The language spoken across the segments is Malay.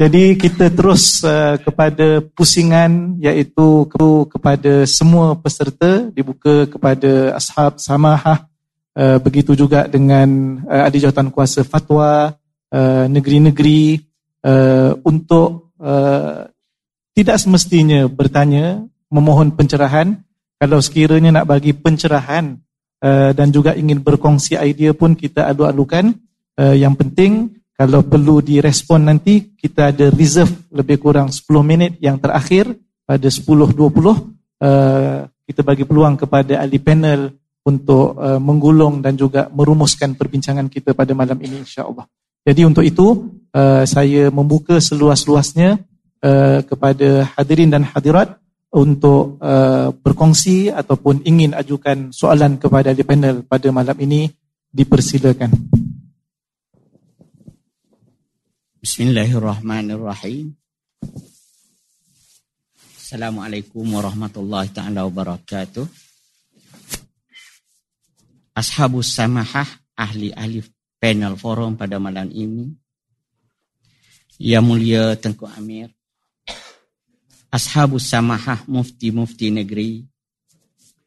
Jadi kita terus uh, kepada pusingan iaitu kepada semua peserta dibuka kepada ashab samahah uh, begitu juga dengan uh, ahli jawatan kuasa fatwa uh, negeri-negeri uh, untuk uh, tidak semestinya bertanya memohon pencerahan. Kalau sekiranya nak bagi pencerahan uh, dan juga ingin berkongsi idea pun kita adu-adukan uh, yang penting kalau perlu direspon nanti, kita ada reserve lebih kurang 10 minit yang terakhir pada 10.20. Uh, kita bagi peluang kepada ahli panel untuk uh, menggulung dan juga merumuskan perbincangan kita pada malam ini insyaAllah. Jadi untuk itu, uh, saya membuka seluas-luasnya uh, kepada hadirin dan hadirat untuk uh, berkongsi ataupun ingin ajukan soalan kepada ahli panel pada malam ini, dipersilakan. Bismillahirrahmanirrahim. Assalamualaikum warahmatullahi taala wabarakatuh. Ashabus samahah ahli-ahli panel forum pada malam ini. Yang mulia Tengku Amir. Ashabus samahah mufti-mufti negeri.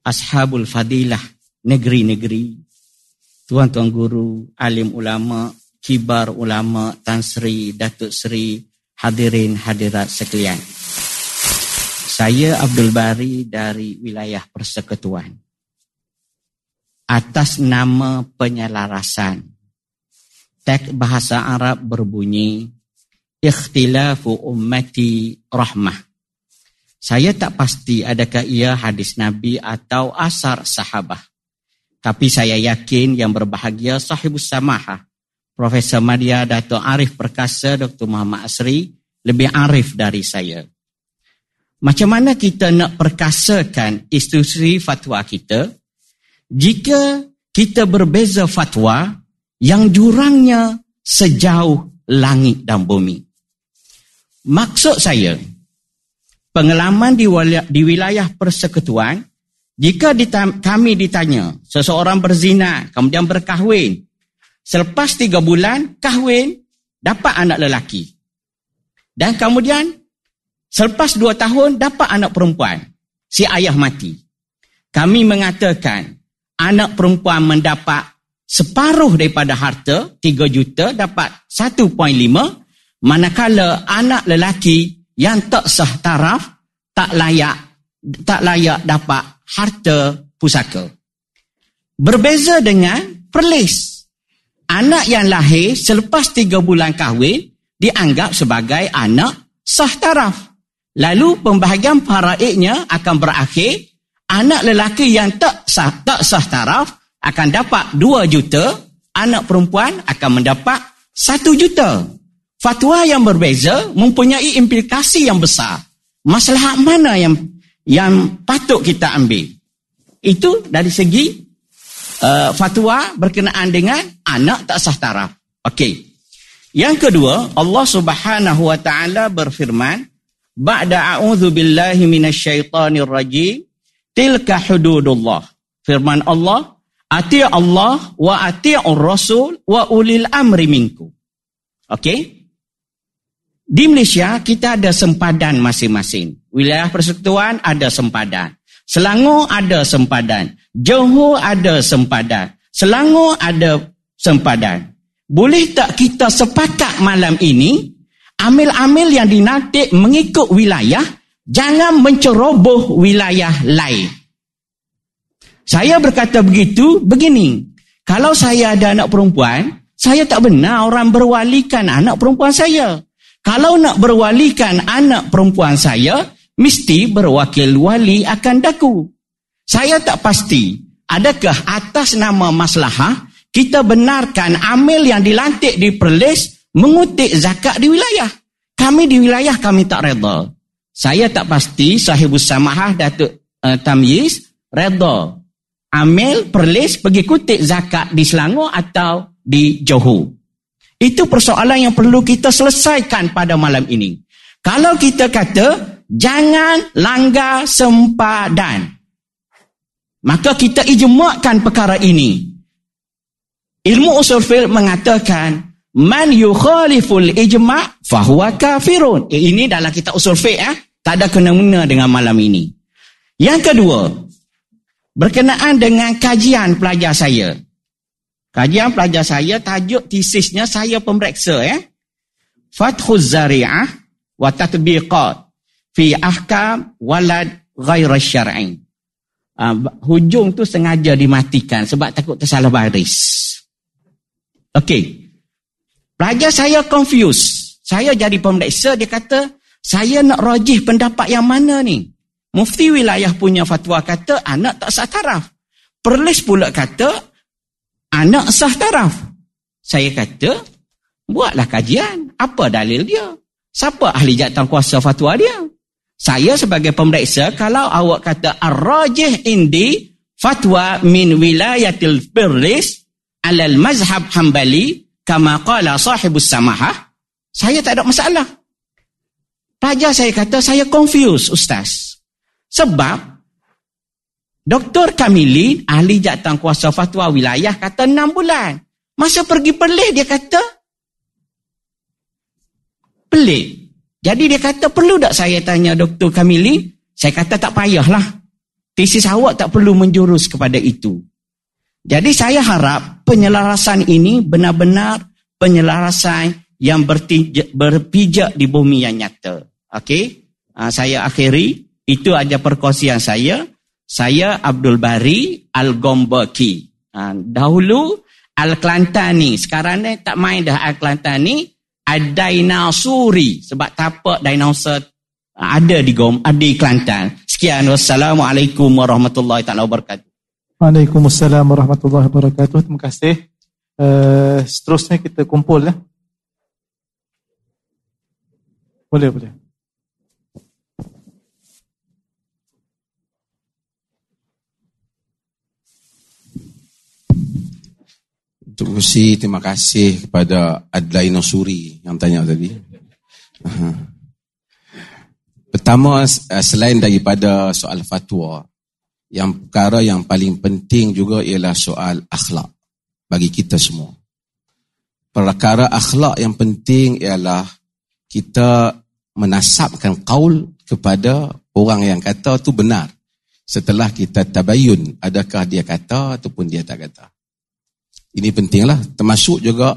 Ashabul fadilah negeri-negeri. Tuan-tuan guru, alim ulama, kibar ulama Tan Sri Datuk Sri hadirin hadirat sekalian. Saya Abdul Bari dari wilayah Persekutuan. Atas nama penyelarasan. Teks bahasa Arab berbunyi Ikhtilafu ummati rahmah. Saya tak pasti adakah ia hadis Nabi atau asar sahabah. Tapi saya yakin yang berbahagia sahibus samahah Profesor Madia Dato' Arif Perkasa Dr. Muhammad Asri lebih arif dari saya. Macam mana kita nak perkasakan institusi fatwa kita jika kita berbeza fatwa yang jurangnya sejauh langit dan bumi. Maksud saya, pengalaman di wilayah, di wilayah persekutuan, jika kami ditanya seseorang berzina, kemudian berkahwin, Selepas tiga bulan, kahwin, dapat anak lelaki. Dan kemudian, selepas dua tahun, dapat anak perempuan. Si ayah mati. Kami mengatakan, anak perempuan mendapat separuh daripada harta, tiga juta, dapat satu poin lima, manakala anak lelaki yang tak sah taraf, tak layak tak layak dapat harta pusaka. Berbeza dengan perlis anak yang lahir selepas tiga bulan kahwin dianggap sebagai anak sah taraf. Lalu pembahagian faraidnya akan berakhir anak lelaki yang tak sah tak sah taraf akan dapat dua juta, anak perempuan akan mendapat satu juta. Fatwa yang berbeza mempunyai implikasi yang besar. Masalah mana yang yang patut kita ambil? Itu dari segi uh, fatwa berkenaan dengan anak tak sah taraf. Okey. Yang kedua, Allah Subhanahu wa taala berfirman, "Ba'da a'udzu billahi minasyaitonir rajim, tilka hududullah." Firman Allah, "Ati Allah wa ati'ur rasul wa ulil amri minkum." Okey? Di Malaysia kita ada sempadan masing-masing. Wilayah persekutuan ada sempadan. Selangor ada sempadan. Johor ada sempadan. Selangor ada sempadan. Boleh tak kita sepakat malam ini, amil-amil yang dinantik mengikut wilayah, jangan menceroboh wilayah lain. Saya berkata begitu, begini. Kalau saya ada anak perempuan, saya tak benar orang berwalikan anak perempuan saya. Kalau nak berwalikan anak perempuan saya, mesti berwakil wali akan daku. Saya tak pasti, adakah atas nama maslahah kita benarkan amil yang dilantik di Perlis mengutik zakat di wilayah. Kami di wilayah kami tak reda. Saya tak pasti sahibus samahah Datuk uh, Tamyiz reda. Amil Perlis pergi kutik zakat di Selangor atau di Johor. Itu persoalan yang perlu kita selesaikan pada malam ini. Kalau kita kata jangan langgar sempadan. Maka kita ijma'kan perkara ini. Ilmu usul fiqh mengatakan man yukhaliful ijma' fahuwa kafirun. Eh, ini dalam kitab usul fiqh eh. Tak ada kena-mena dengan malam ini. Yang kedua, berkenaan dengan kajian pelajar saya. Kajian pelajar saya, tajuk tesisnya saya pemreksa. Eh? Fathuz Zari'ah wa Tatbiqat fi ahkam walad ghaira syar'i. Uh, hujung tu sengaja dimatikan sebab takut tersalah baris. Okey. Pelajar saya confused. Saya jadi pemreksa, dia kata, saya nak rajih pendapat yang mana ni? Mufti wilayah punya fatwa kata, anak tak sah taraf. Perlis pula kata, anak sah taraf. Saya kata, buatlah kajian. Apa dalil dia? Siapa ahli jatuh kuasa fatwa dia? Saya sebagai pemeriksa, kalau awak kata ar-rajih indi fatwa min wilayatil birlis alal mazhab hambali kama qala sahibus samahah, saya tak ada masalah. Pelajar saya kata, saya confused ustaz. Sebab Dr. Kamili, ahli jatuh kuasa fatwa wilayah, kata enam bulan. Masa pergi pelik, dia kata, pelik. Jadi dia kata, perlu tak saya tanya Dr. Kamili? Saya kata, tak payahlah. Tesis awak tak perlu menjurus kepada itu. Jadi saya harap penyelarasan ini benar-benar penyelarasan yang berpijak di bumi yang nyata. Okey? Uh, saya akhiri. Itu aja perkongsian saya. Saya Abdul Bari Al-Gombaki. Ha, dahulu Al-Klantani. Sekarang ni tak main dah Al-Klantani. Ad-Dainasuri. Sebab tapak dinosaur ha, ada di Gom, ada di Kelantan. Sekian. Wassalamualaikum warahmatullahi wabarakatuh. Waalaikumsalam warahmatullahi wabarakatuh. Terima kasih. Uh, seterusnya kita kumpul ya. Boleh, boleh. Untuk kursi terima kasih kepada Adlai Nosuri yang tanya tadi. Pertama eh, selain daripada soal fatwa, yang perkara yang paling penting juga ialah soal akhlak bagi kita semua. Perkara akhlak yang penting ialah kita menasabkan kaul kepada orang yang kata tu benar. Setelah kita tabayun adakah dia kata ataupun dia tak kata. Ini pentinglah termasuk juga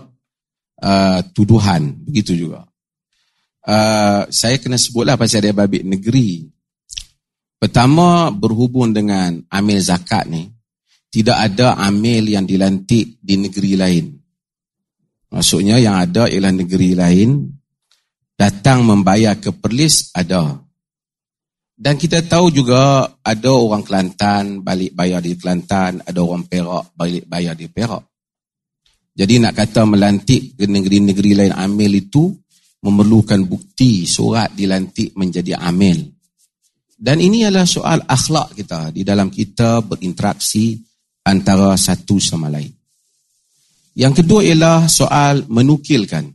uh, tuduhan begitu juga. Uh, saya kena sebutlah pasal dia babik negeri. Pertama berhubung dengan amil zakat ni tidak ada amil yang dilantik di negeri lain. Maksudnya yang ada ialah negeri lain datang membayar ke Perlis ada. Dan kita tahu juga ada orang Kelantan balik bayar di Kelantan, ada orang Perak balik bayar di Perak. Jadi nak kata melantik negeri-negeri lain amil itu memerlukan bukti surat dilantik menjadi amil. Dan ini adalah soal akhlak kita di dalam kita berinteraksi antara satu sama lain. Yang kedua ialah soal menukilkan.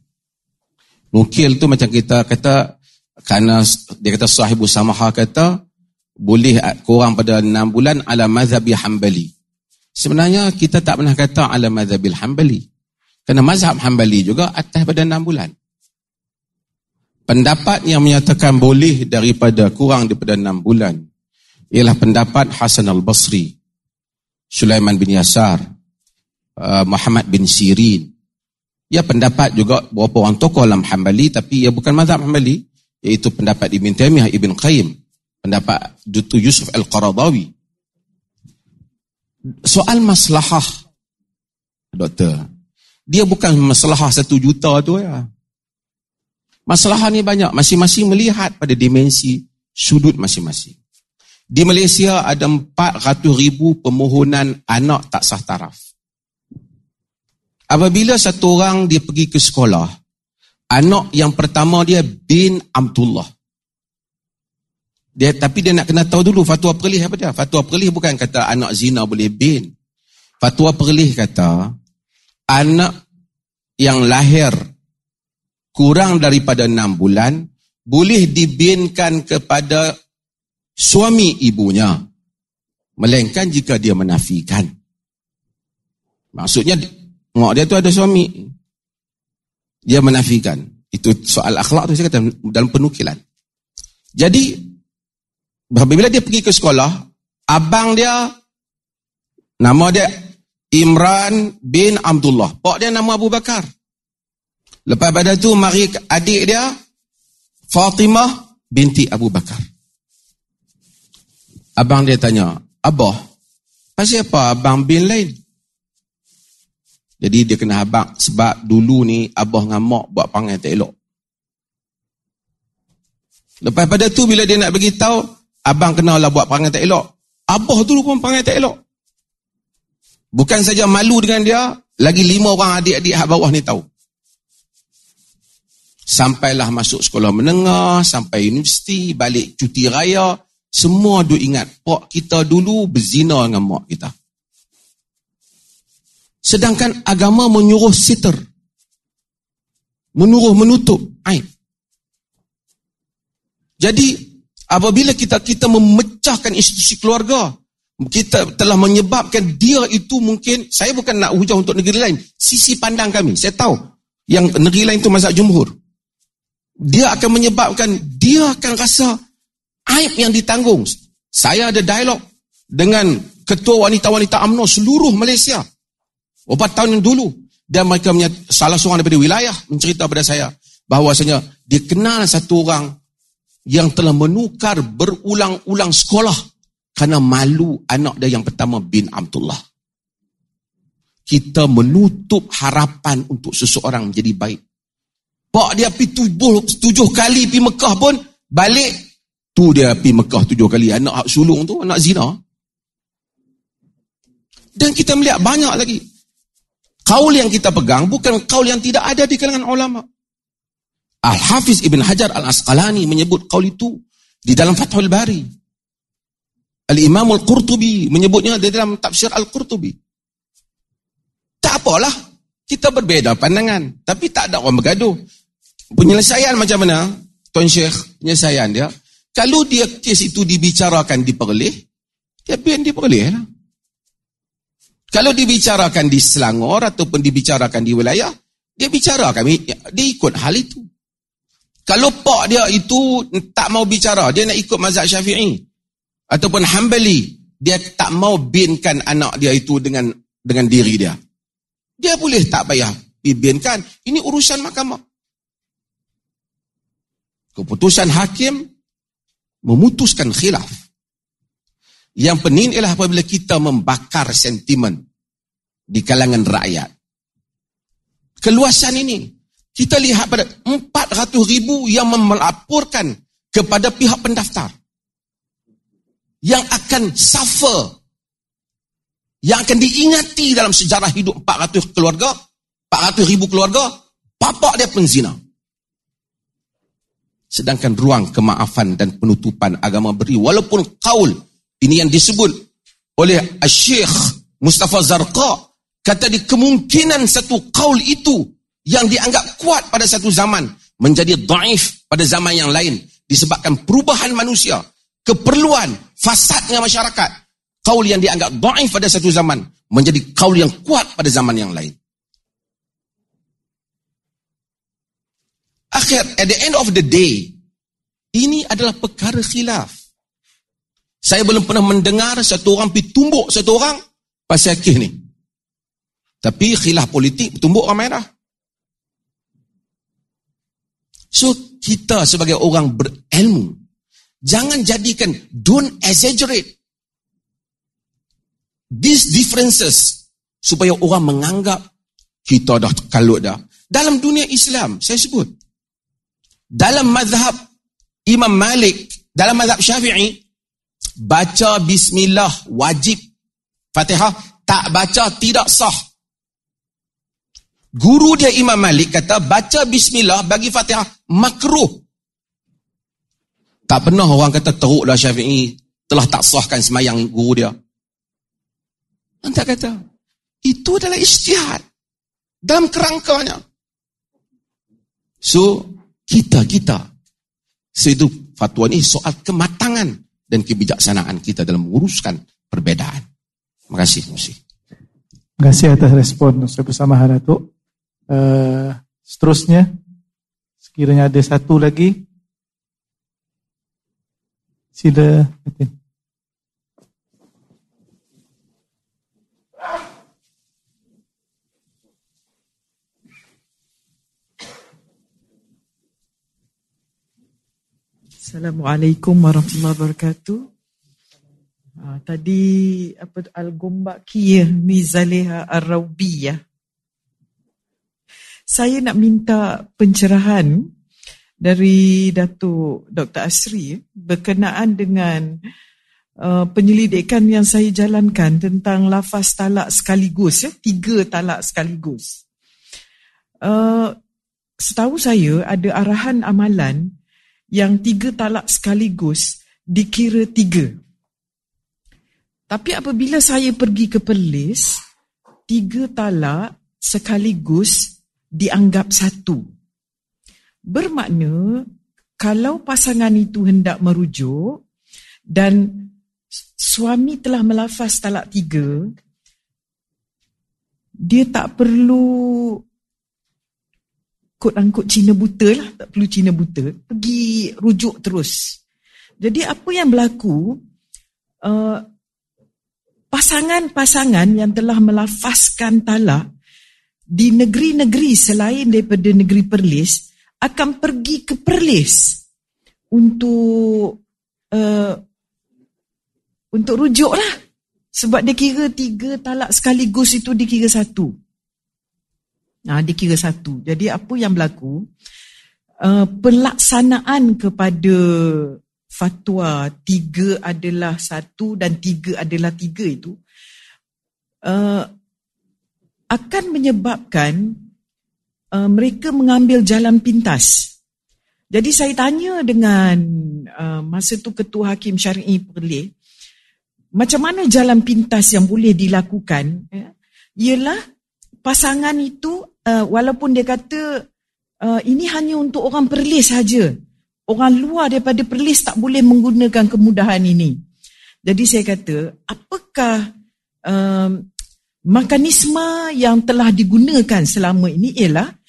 Nukil tu macam kita kata kerana dia kata sahibu samaha kata boleh kurang pada enam bulan ala mazhabi hambali. Sebenarnya kita tak pernah kata ala mazhabil hambali. Kerana mazhab Hanbali juga atas pada enam bulan. Pendapat yang menyatakan boleh daripada kurang daripada enam bulan ialah pendapat Hasan al-Basri, Sulaiman bin Yasar, uh, Muhammad bin Sirin. Ya pendapat juga beberapa orang tokoh dalam Hanbali tapi ia bukan mazhab Hanbali iaitu pendapat Ibn Taymiyah Ibn Qayyim, pendapat Dutu Yusuf Al-Qaradawi. Soal maslahah doktor dia bukan masalah satu juta tu ya. Masalah ni banyak. Masing-masing melihat pada dimensi sudut masing-masing. Di Malaysia ada 400 ribu permohonan anak tak sah taraf. Apabila satu orang dia pergi ke sekolah, anak yang pertama dia bin Abdullah. Dia, tapi dia nak kena tahu dulu fatwa perlih apa dia. Fatwa perlih bukan kata anak zina boleh bin. Fatwa perlih kata anak yang lahir kurang daripada enam bulan boleh dibinkan kepada suami ibunya melainkan jika dia menafikan. Maksudnya mak dia tu ada suami. Dia menafikan. Itu soal akhlak tu saya kata dalam penukilan. Jadi, bila dia pergi ke sekolah, abang dia, nama dia Imran bin Abdullah. Pak dia nama Abu Bakar. Lepas pada tu, mari adik dia, Fatimah binti Abu Bakar. Abang dia tanya, Abah, pasal apa abang bin lain? Jadi dia kena abang sebab dulu ni Abah dengan mak buat panggil tak elok. Lepas pada tu bila dia nak bagi tahu abang kenalah buat perangai tak elok. Abah dulu pun perangai tak elok. Bukan saja malu dengan dia, lagi lima orang adik-adik hak bawah ni tahu. Sampailah masuk sekolah menengah, sampai universiti, balik cuti raya, semua duk ingat, pak kita dulu berzina dengan mak kita. Sedangkan agama menyuruh sitter. Menuruh menutup aib. Jadi apabila kita kita memecahkan institusi keluarga, kita telah menyebabkan dia itu mungkin saya bukan nak hujah untuk negeri lain, sisi pandang kami. Saya tahu yang negeri lain itu mazhab jumhur. Dia akan menyebabkan dia akan rasa aib yang ditanggung. Saya ada dialog dengan ketua wanita-wanita UMNO seluruh Malaysia. Empat tahun yang dulu. Dan mereka salah seorang daripada wilayah mencerita kepada saya bahawasanya dia kenal satu orang yang telah menukar berulang-ulang sekolah kerana malu anak dia yang pertama bin Abdullah. Kita menutup harapan untuk seseorang menjadi baik. Pak dia pergi tujuh, tujuh kali pergi Mekah pun, balik, tu dia pergi Mekah tujuh kali. Anak sulung tu, anak zina. Dan kita melihat banyak lagi. Kaul yang kita pegang bukan kaul yang tidak ada di kalangan ulama. Al-Hafiz Ibn Hajar Al-Asqalani menyebut kaul itu di dalam Fathul Bari. Al-Imam Al-Qurtubi menyebutnya di dalam tafsir Al-Qurtubi. Tak apalah, kita berbeza pandangan. Tapi tak ada orang bergaduh. Penyelesaian macam mana? Tuan Syekh, penyelesaian dia. Kalau dia kes itu dibicarakan di Perlih, dia biar di Perlih lah. Kalau dibicarakan di Selangor ataupun dibicarakan di wilayah, dia bicara kami, dia ikut hal itu. Kalau pak dia itu tak mau bicara, dia nak ikut mazhab syafi'i. Ataupun hambali, dia tak mau binkan anak dia itu dengan dengan diri dia. Dia boleh tak payah binkan. Ini urusan mahkamah. Keputusan hakim memutuskan khilaf. Yang penting ialah apabila kita membakar sentimen di kalangan rakyat. Keluasan ini, kita lihat pada 400 ribu yang melaporkan kepada pihak pendaftar. Yang akan suffer. Yang akan diingati dalam sejarah hidup 400 keluarga. 400 ribu keluarga. Bapak dia penzina. Sedangkan ruang kemaafan dan penutupan agama beri. Walaupun kaul. Ini yang disebut oleh Syekh Mustafa Zarqa. Kata di kemungkinan satu kaul itu yang dianggap kuat pada satu zaman menjadi daif pada zaman yang lain disebabkan perubahan manusia, keperluan, fasadnya masyarakat. Kaul yang dianggap daif pada satu zaman menjadi kaul yang kuat pada zaman yang lain. Akhir, at the end of the day, ini adalah perkara khilaf. Saya belum pernah mendengar satu orang pergi tumbuk satu orang pasal kisah ni. Tapi khilaf politik tumbuk orang merah. So kita sebagai orang berilmu jangan jadikan don't exaggerate these differences supaya orang menganggap kita dah kalut dah. Dalam dunia Islam saya sebut dalam mazhab Imam Malik dalam mazhab Syafi'i baca bismillah wajib Fatihah tak baca tidak sah Guru dia Imam Malik kata baca bismillah bagi Fatihah makruh. Tak pernah orang kata teruklah Syafi'i telah tak sahkan semayang guru dia. Anda kata itu adalah ijtihad dalam kerangkanya. So kita kita so itu fatwa ini soal kematangan dan kebijaksanaan kita dalam menguruskan perbedaan. Terima kasih. Terima kasih atas respon Ustaz bersama Haratuk. Uh, seterusnya Sekiranya ada satu lagi. Sila. Assalamualaikum warahmatullahi wabarakatuh. Uh, tadi apa al-Gumbaki Mizaliha Ar-Rawbiyah saya nak minta pencerahan dari Datuk Dr. Asri berkenaan dengan uh, penyelidikan yang saya jalankan tentang lafaz talak sekaligus, ya, tiga talak sekaligus. Uh, setahu saya ada arahan amalan yang tiga talak sekaligus dikira tiga. Tapi apabila saya pergi ke Perlis, tiga talak sekaligus dianggap satu. Bermakna kalau pasangan itu hendak merujuk dan suami telah melafaz talak tiga, dia tak perlu kut-angkut Cina buta lah, tak perlu Cina buta, pergi rujuk terus. Jadi apa yang berlaku, uh, pasangan-pasangan yang telah melafazkan talak, di negeri-negeri selain daripada negeri Perlis akan pergi ke Perlis untuk uh, untuk rujuk lah. Sebab dia kira tiga talak sekaligus itu dikira satu. Nah, dikira satu. Jadi apa yang berlaku? Uh, pelaksanaan kepada fatwa tiga adalah satu dan tiga adalah tiga itu uh, akan menyebabkan uh, mereka mengambil jalan pintas. Jadi saya tanya dengan uh, masa tu Ketua Hakim Syari'i Perlis, macam mana jalan pintas yang boleh dilakukan? Ya? Ialah pasangan itu uh, walaupun dia kata uh, ini hanya untuk orang Perlis saja. Orang luar daripada Perlis tak boleh menggunakan kemudahan ini. Jadi saya kata, apakah um, mekanisme yang telah digunakan selama ini ialah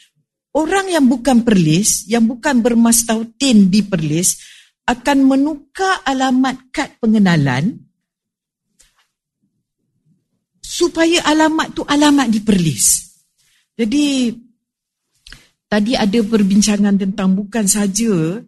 orang yang bukan perlis, yang bukan bermastautin di perlis akan menukar alamat kad pengenalan supaya alamat tu alamat di perlis. Jadi tadi ada perbincangan tentang bukan saja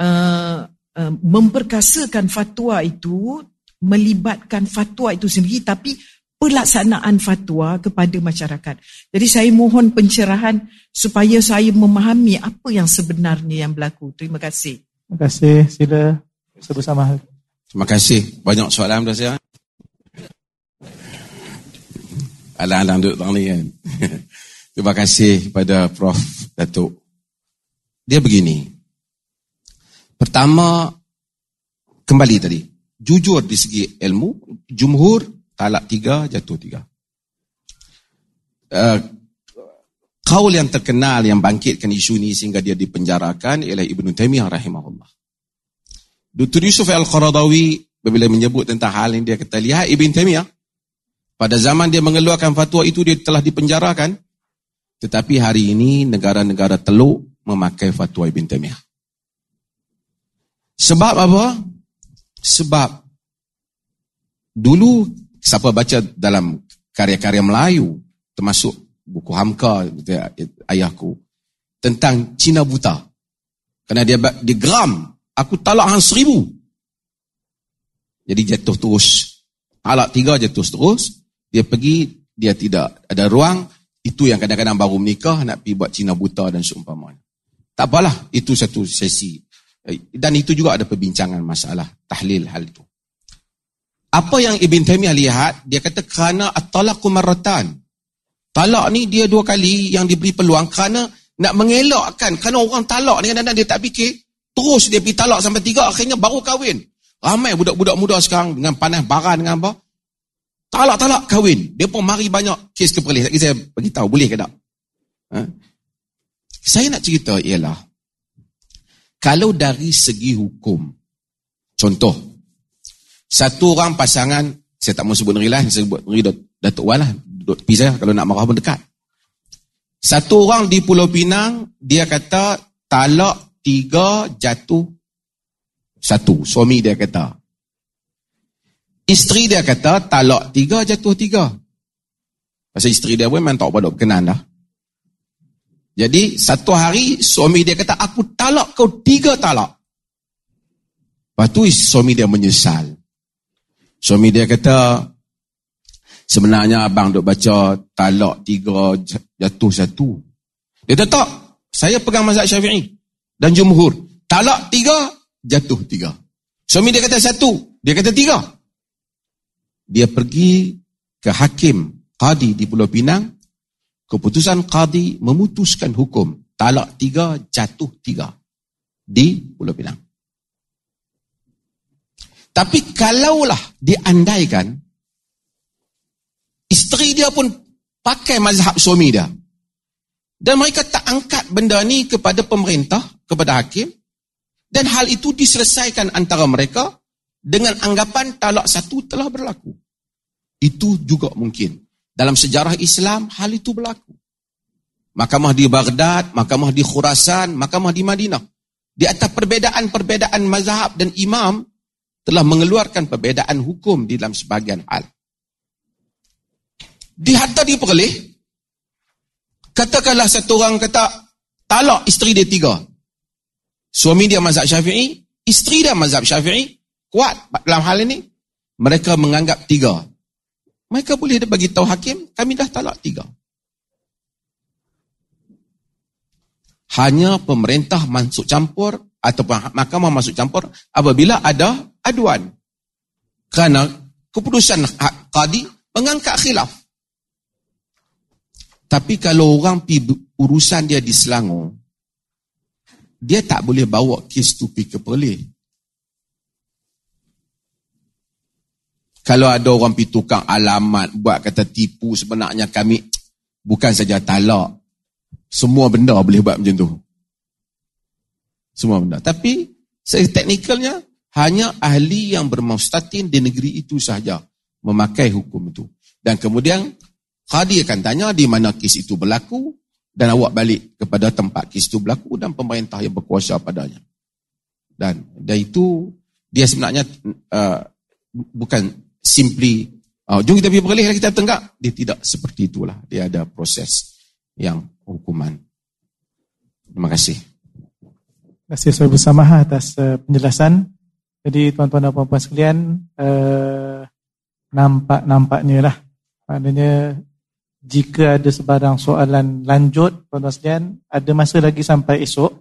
uh, uh, memperkasakan fatwa itu melibatkan fatwa itu sendiri tapi pelaksanaan fatwa kepada masyarakat. Jadi saya mohon pencerahan supaya saya memahami apa yang sebenarnya yang berlaku. Terima kasih. Terima kasih. Sila bersama. Terima kasih. Banyak soalan dah saya. Alang-alang duduk tang ni kan. Terima kasih kepada Prof. Datuk. Dia begini. Pertama, kembali tadi. Jujur di segi ilmu, jumhur talak tiga, jatuh tiga. Uh, kaul yang terkenal yang bangkitkan isu ini sehingga dia dipenjarakan ialah Ibn Taymiyah rahimahullah. Dr. Yusuf Al-Qaradawi bila menyebut tentang hal ini dia kata, lihat Ibn Taymiyah, pada zaman dia mengeluarkan fatwa itu dia telah dipenjarakan, tetapi hari ini negara-negara teluk memakai fatwa Ibn Taymiyah. Sebab apa? Sebab dulu siapa baca dalam karya-karya Melayu termasuk buku Hamka ayahku tentang Cina buta. Kerana dia dia geram. Aku talak hang seribu. Jadi jatuh terus. Talak tiga jatuh terus. Dia pergi dia tidak ada ruang. Itu yang kadang-kadang baru menikah nak pergi buat Cina buta dan seumpamanya. Tak apalah itu satu sesi. Dan itu juga ada perbincangan masalah tahlil hal itu apa yang Ibn Taymiyah lihat, dia kata kerana at-talaqu marratan. Talak ni dia dua kali yang diberi peluang kerana nak mengelakkan. Kerana orang talak ni kadang-kadang dia tak fikir. Terus dia pergi talak sampai tiga, akhirnya baru kahwin. Ramai budak-budak muda sekarang dengan panas baran dengan apa. Talak-talak kahwin. Dia pun mari banyak kes keperlis. Lagi saya beritahu, boleh ke tak? Ha? Saya nak cerita ialah, kalau dari segi hukum, contoh, satu orang pasangan, saya tak mau sebut negeri lah, saya sebut negeri Datuk Wan lah, duduk tepi saya, kalau nak marah pun dekat. Satu orang di Pulau Pinang, dia kata talak tiga jatuh satu. Suami dia kata. Isteri dia kata talak tiga jatuh tiga. Pasal isteri dia pun memang tak pada berkenan dah. Jadi satu hari suami dia kata aku talak kau tiga talak. Lepas tu suami dia menyesal. Suami dia kata sebenarnya abang duk baca talak tiga jatuh satu. Dia kata tak. Saya pegang mazhab syafi'i. Dan jumhur. Talak tiga jatuh tiga. Suami dia kata satu. Dia kata tiga. Dia pergi ke hakim qadi di Pulau Pinang keputusan qadi memutuskan hukum talak tiga jatuh tiga di Pulau Pinang. Tapi kalaulah diandaikan isteri dia pun pakai mazhab suami dia dan mereka tak angkat benda ni kepada pemerintah, kepada hakim dan hal itu diselesaikan antara mereka dengan anggapan talak satu telah berlaku. Itu juga mungkin. Dalam sejarah Islam, hal itu berlaku. Mahkamah di Baghdad, mahkamah di Khurasan, mahkamah di Madinah. Di atas perbedaan-perbedaan mazhab dan imam, telah mengeluarkan perbedaan hukum di dalam sebagian hal. Di harta diperoleh, katakanlah satu orang kata, talak isteri dia tiga. Suami dia mazhab syafi'i, isteri dia mazhab syafi'i, kuat dalam hal ini. Mereka menganggap tiga. Mereka boleh bagi tahu hakim, kami dah talak tiga. Hanya pemerintah masuk campur atau mahkamah masuk campur apabila ada aduan. Kerana keputusan qadi mengangkat khilaf. Tapi kalau orang pi urusan dia di Selangor, dia tak boleh bawa kes tu pergi ke Perlis. Kalau ada orang pergi tukang alamat, buat kata tipu, sebenarnya kami bukan saja talak. Semua benda boleh buat macam tu. Semua benda. Tapi, teknikalnya, hanya ahli yang bermustatin di negeri itu sahaja memakai hukum itu. Dan kemudian, Qadi akan tanya di mana kes itu berlaku dan awak balik kepada tempat kes itu berlaku dan pemerintah yang berkuasa padanya. Dan dan itu dia sebenarnya uh, bukan simply uh, jom kita pergi beralih kita tenggak dia tidak seperti itulah. Dia ada proses yang hukuman. Terima kasih. Terima kasih saya bersama atas uh, penjelasan jadi tuan-tuan dan puan-puan sekalian uh, nampak-nampaknya lah maknanya jika ada sebarang soalan lanjut tuan-tuan sekalian ada masa lagi sampai esok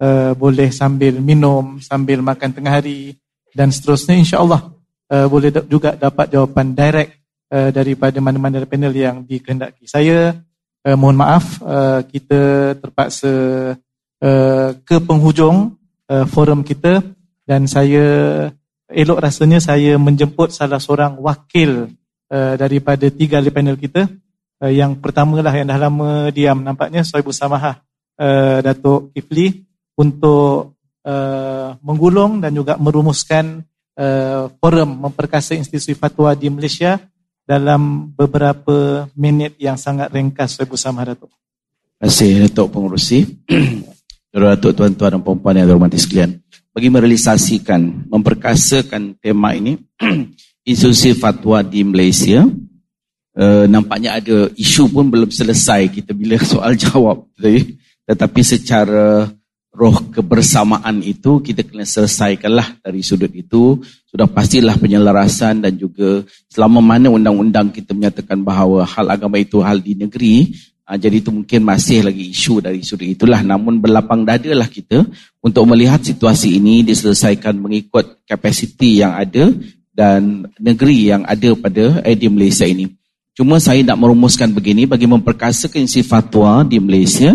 uh, boleh sambil minum sambil makan tengah hari dan seterusnya insya-Allah uh, boleh juga dapat jawapan direct uh, daripada mana-mana panel yang dikehendaki. Saya uh, mohon maaf uh, kita terpaksa uh, ke penghujung uh, forum kita dan saya elok rasanya saya menjemput salah seorang wakil uh, daripada tiga ahli panel kita. Uh, yang pertama lah yang dah lama diam nampaknya Soibu Samahah uh, Datuk Kifli untuk uh, menggulung dan juga merumuskan uh, forum memperkasa institusi fatwa di Malaysia dalam beberapa minit yang sangat ringkas Ibu Samah Datuk. Terima kasih Datuk Pengurusi. Tuan-tuan dan puan yang dihormati sekalian. Bagi merealisasikan, memperkasakan tema ini, institusi fatwa di Malaysia, uh, nampaknya ada isu pun belum selesai kita bila soal jawab. Tetapi secara roh kebersamaan itu kita kena selesaikanlah dari sudut itu sudah pastilah penyelarasan dan juga selama mana undang-undang kita menyatakan bahawa hal agama itu hal di negeri ah, jadi itu mungkin masih lagi isu dari sudut itulah. Namun berlapang dadalah kita untuk melihat situasi ini diselesaikan mengikut kapasiti yang ada dan negeri yang ada pada eh, di Malaysia ini. Cuma saya nak merumuskan begini bagi memperkasakan isi fatwa di Malaysia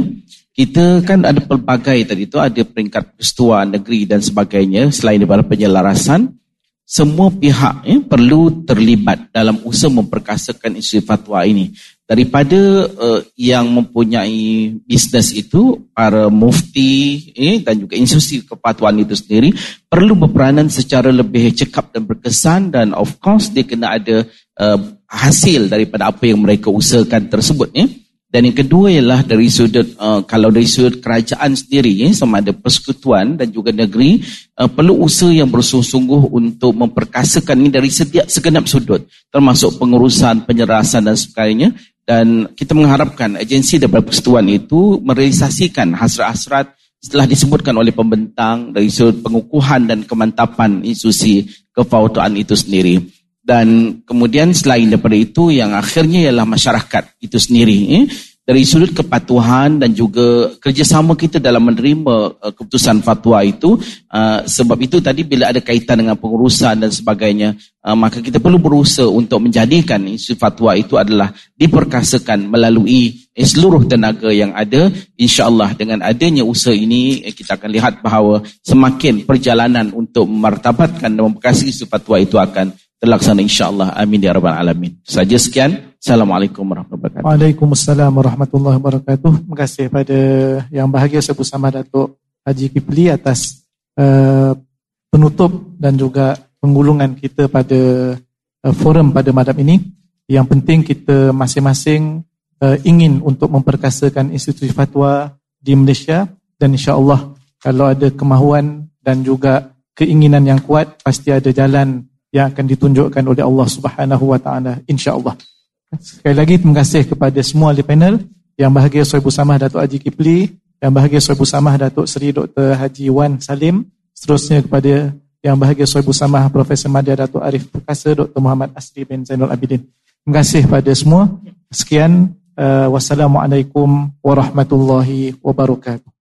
kita kan ada pelbagai tadi tu ada peringkat persatuan negeri dan sebagainya selain daripada penyelarasan semua pihak ya, perlu terlibat dalam usaha memperkasakan isu fatwa ini daripada uh, yang mempunyai bisnes itu para mufti ya, dan juga institusi kepatuan itu sendiri perlu berperanan secara lebih cekap dan berkesan dan of course dia kena ada uh, hasil daripada apa yang mereka usahakan tersebut ya Dan yang kedua ialah dari sudut uh, kalau dari sudut kerajaan sendiri ya, sama ada persekutuan dan juga negeri uh, perlu usaha yang bersungguh-sungguh untuk memperkasakan ini dari setiap segenap sudut termasuk pengurusan, penyerasan dan sebagainya dan kita mengharapkan agensi daripada persekutuan itu merealisasikan hasrat-hasrat setelah disebutkan oleh pembentang dari sudut pengukuhan dan kemantapan institusi kefautuan itu sendiri dan kemudian selain daripada itu yang akhirnya ialah masyarakat itu sendiri eh? Dari sudut kepatuhan dan juga kerjasama kita dalam menerima uh, keputusan fatwa itu uh, sebab itu tadi bila ada kaitan dengan pengurusan dan sebagainya uh, maka kita perlu berusaha untuk menjadikan isu fatwa itu adalah diperkasakan melalui eh, seluruh tenaga yang ada insyaallah dengan adanya usaha ini eh, kita akan lihat bahawa semakin perjalanan untuk memartabatkan dan memperkasih isu fatwa itu akan terlaksana insyaAllah. Amin ya Rabbal Alamin. Saja sekian. Assalamualaikum warahmatullahi wabarakatuh. Waalaikumsalam warahmatullahi wabarakatuh. Terima kasih kepada yang bahagia saya bersama Datuk Haji Kipli atas uh, penutup dan juga penggulungan kita pada uh, forum pada malam ini. Yang penting kita masing-masing uh, ingin untuk memperkasakan institusi fatwa di Malaysia dan insya-Allah kalau ada kemahuan dan juga keinginan yang kuat pasti ada jalan yang akan ditunjukkan oleh Allah Subhanahu wa taala insyaallah. Sekali lagi terima kasih kepada semua ahli panel yang bahagia saya bersama Datuk Haji Kipli, yang bahagia saya bersama Datuk Seri Dr. Haji Wan Salim, seterusnya kepada yang bahagia saya bersama Profesor Madya Datuk Arif Perkasa, Dr. Muhammad Asri bin Zainul Abidin. Terima kasih kepada semua. Sekian. Uh, wassalamualaikum warahmatullahi wabarakatuh.